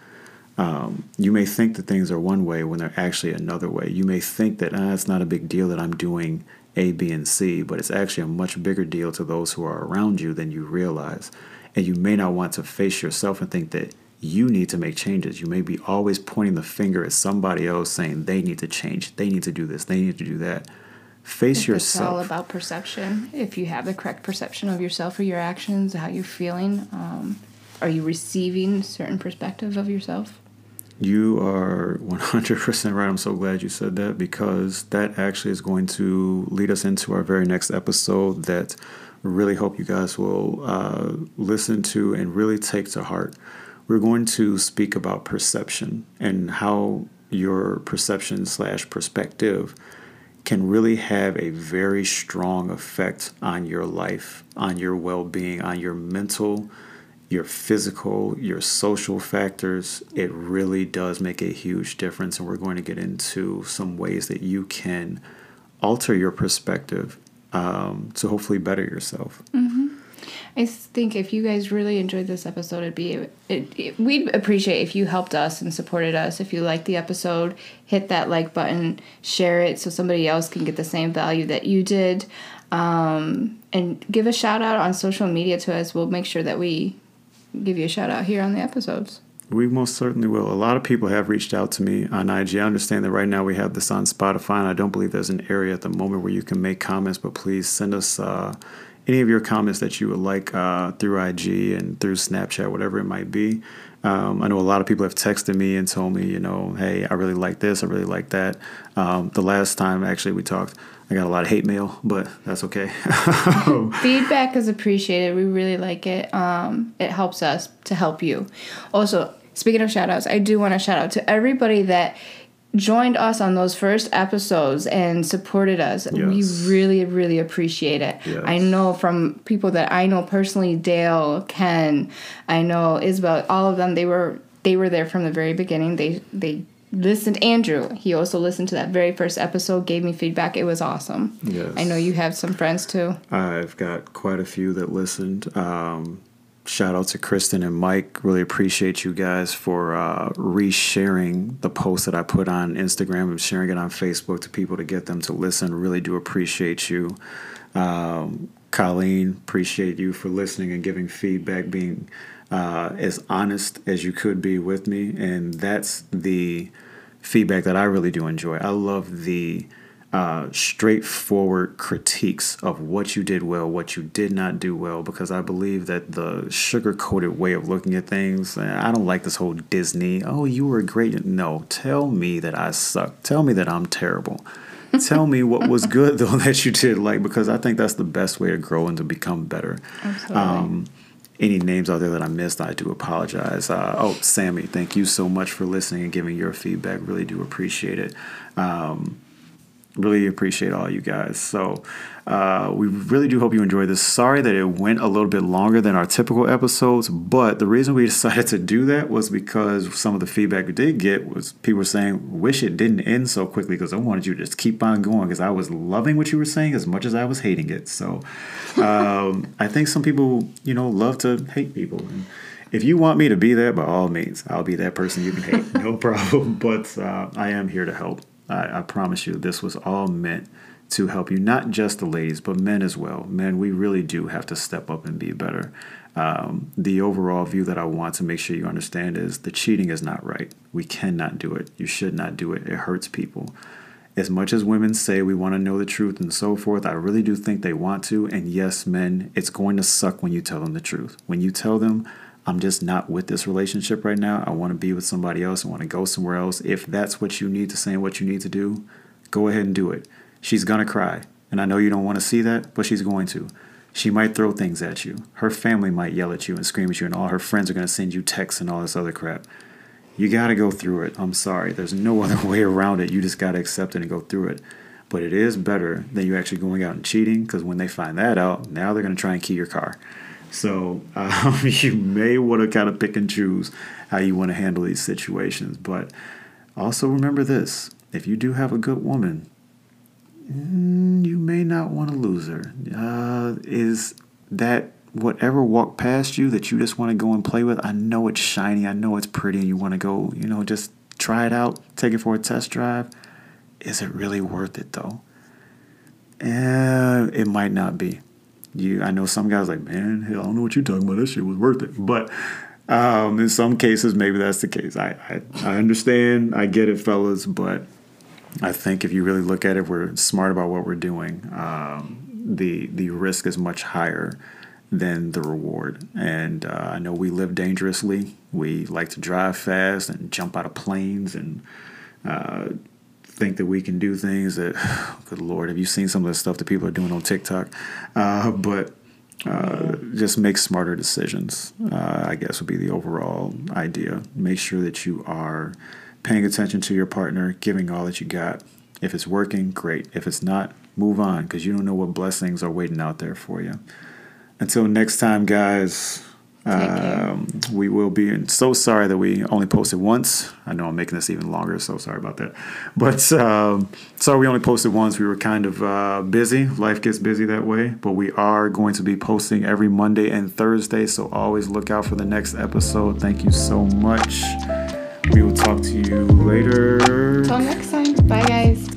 Um, you may think that things are one way when they're actually another way. You may think that ah, it's not a big deal that I'm doing A, B, and C, but it's actually a much bigger deal to those who are around you than you realize. And you may not want to face yourself and think that you need to make changes. You may be always pointing the finger at somebody else saying they need to change, they need to do this, they need to do that. Face It's yourself. all about perception. If you have the correct perception of yourself or your actions, how you're feeling, um, are you receiving certain perspective of yourself? You are 100% right. I'm so glad you said that because that actually is going to lead us into our very next episode that really hope you guys will uh, listen to and really take to heart. We're going to speak about perception and how your perception slash perspective can really have a very strong effect on your life, on your well being, on your mental, your physical, your social factors. It really does make a huge difference. And we're going to get into some ways that you can alter your perspective um, to hopefully better yourself. Mm-hmm. I think if you guys really enjoyed this episode, it'd be it, it, we'd appreciate if you helped us and supported us. If you liked the episode, hit that like button, share it so somebody else can get the same value that you did, um, and give a shout out on social media to us. We'll make sure that we give you a shout out here on the episodes. We most certainly will. A lot of people have reached out to me on IG. I understand that right now we have this on Spotify, and I don't believe there's an area at the moment where you can make comments, but please send us uh, any of your comments that you would like uh, through IG and through Snapchat, whatever it might be. Um, I know a lot of people have texted me and told me, you know, hey, I really like this, I really like that. Um, the last time actually we talked, I got a lot of hate mail, but that's okay. Feedback is appreciated. We really like it. Um, it helps us to help you. Also, speaking of shout outs, I do want to shout out to everybody that joined us on those first episodes and supported us. Yes. We really, really appreciate it. Yes. I know from people that I know personally, Dale, Ken, I know Isabel, all of them, they were they were there from the very beginning. They they listened Andrew. He also listened to that very first episode, gave me feedback. It was awesome. Yes. I know you have some friends too. I've got quite a few that listened. Um, shout out to Kristen and Mike. Really appreciate you guys for uh, resharing the post that I put on Instagram and sharing it on Facebook to people to get them to listen. Really do appreciate you. Um, Colleen, appreciate you for listening and giving feedback, being uh, as honest as you could be with me. And that's the feedback that I really do enjoy. I love the uh, straightforward critiques of what you did well, what you did not do well, because I believe that the sugar coated way of looking at things, I don't like this whole Disney, oh, you were great. No, tell me that I suck. Tell me that I'm terrible. tell me what was good, though, that you did like, because I think that's the best way to grow and to become better. Absolutely. Um, any names out there that I missed, I do apologize. Uh, oh, Sammy, thank you so much for listening and giving your feedback. Really do appreciate it. Um, really appreciate all you guys. So uh, we really do hope you enjoyed this. Sorry that it went a little bit longer than our typical episodes, but the reason we decided to do that was because some of the feedback we did get was people were saying, "Wish it didn't end so quickly," because I wanted you to just keep on going because I was loving what you were saying as much as I was hating it. So um, I think some people, you know, love to hate people. And, if you want me to be there, by all means, I'll be that person you can hate. No problem. But uh, I am here to help. I, I promise you, this was all meant to help you, not just the ladies, but men as well. Men, we really do have to step up and be better. Um, the overall view that I want to make sure you understand is the cheating is not right. We cannot do it. You should not do it. It hurts people. As much as women say we want to know the truth and so forth, I really do think they want to. And yes, men, it's going to suck when you tell them the truth. When you tell them, I'm just not with this relationship right now. I want to be with somebody else. I want to go somewhere else. If that's what you need to say and what you need to do, go ahead and do it. She's going to cry. And I know you don't want to see that, but she's going to. She might throw things at you. Her family might yell at you and scream at you, and all her friends are going to send you texts and all this other crap. You got to go through it. I'm sorry. There's no other way around it. You just got to accept it and go through it. But it is better than you actually going out and cheating because when they find that out, now they're going to try and key your car. So um, you may want to kind of pick and choose how you want to handle these situations. But also remember this if you do have a good woman, mm, you may not want to lose her. Uh, is that whatever walked past you that you just want to go and play with? I know it's shiny, I know it's pretty, and you want to go, you know, just try it out, take it for a test drive. Is it really worth it though? Eh, it might not be you I know some guys like, man, hell, I don't know what you're talking about. That shit was worth it. But um, in some cases, maybe that's the case. I, I, I understand. I get it, fellas. But I think if you really look at it, we're smart about what we're doing. Um, the the risk is much higher than the reward. And uh, I know we live dangerously. We like to drive fast and jump out of planes and uh, think that we can do things that, good Lord, have you seen some of the stuff that people are doing on TikTok? Uh, but uh, just make smarter decisions, uh, I guess would be the overall idea. Make sure that you are paying attention to your partner, giving all that you got. If it's working, great. If it's not, move on because you don't know what blessings are waiting out there for you. Until next time, guys. Um, we will be so sorry that we only posted once. I know I'm making this even longer, so sorry about that. But um, sorry we only posted once. We were kind of uh, busy. Life gets busy that way. But we are going to be posting every Monday and Thursday, so always look out for the next episode. Thank you so much. We will talk to you later. Until next time. Bye, guys.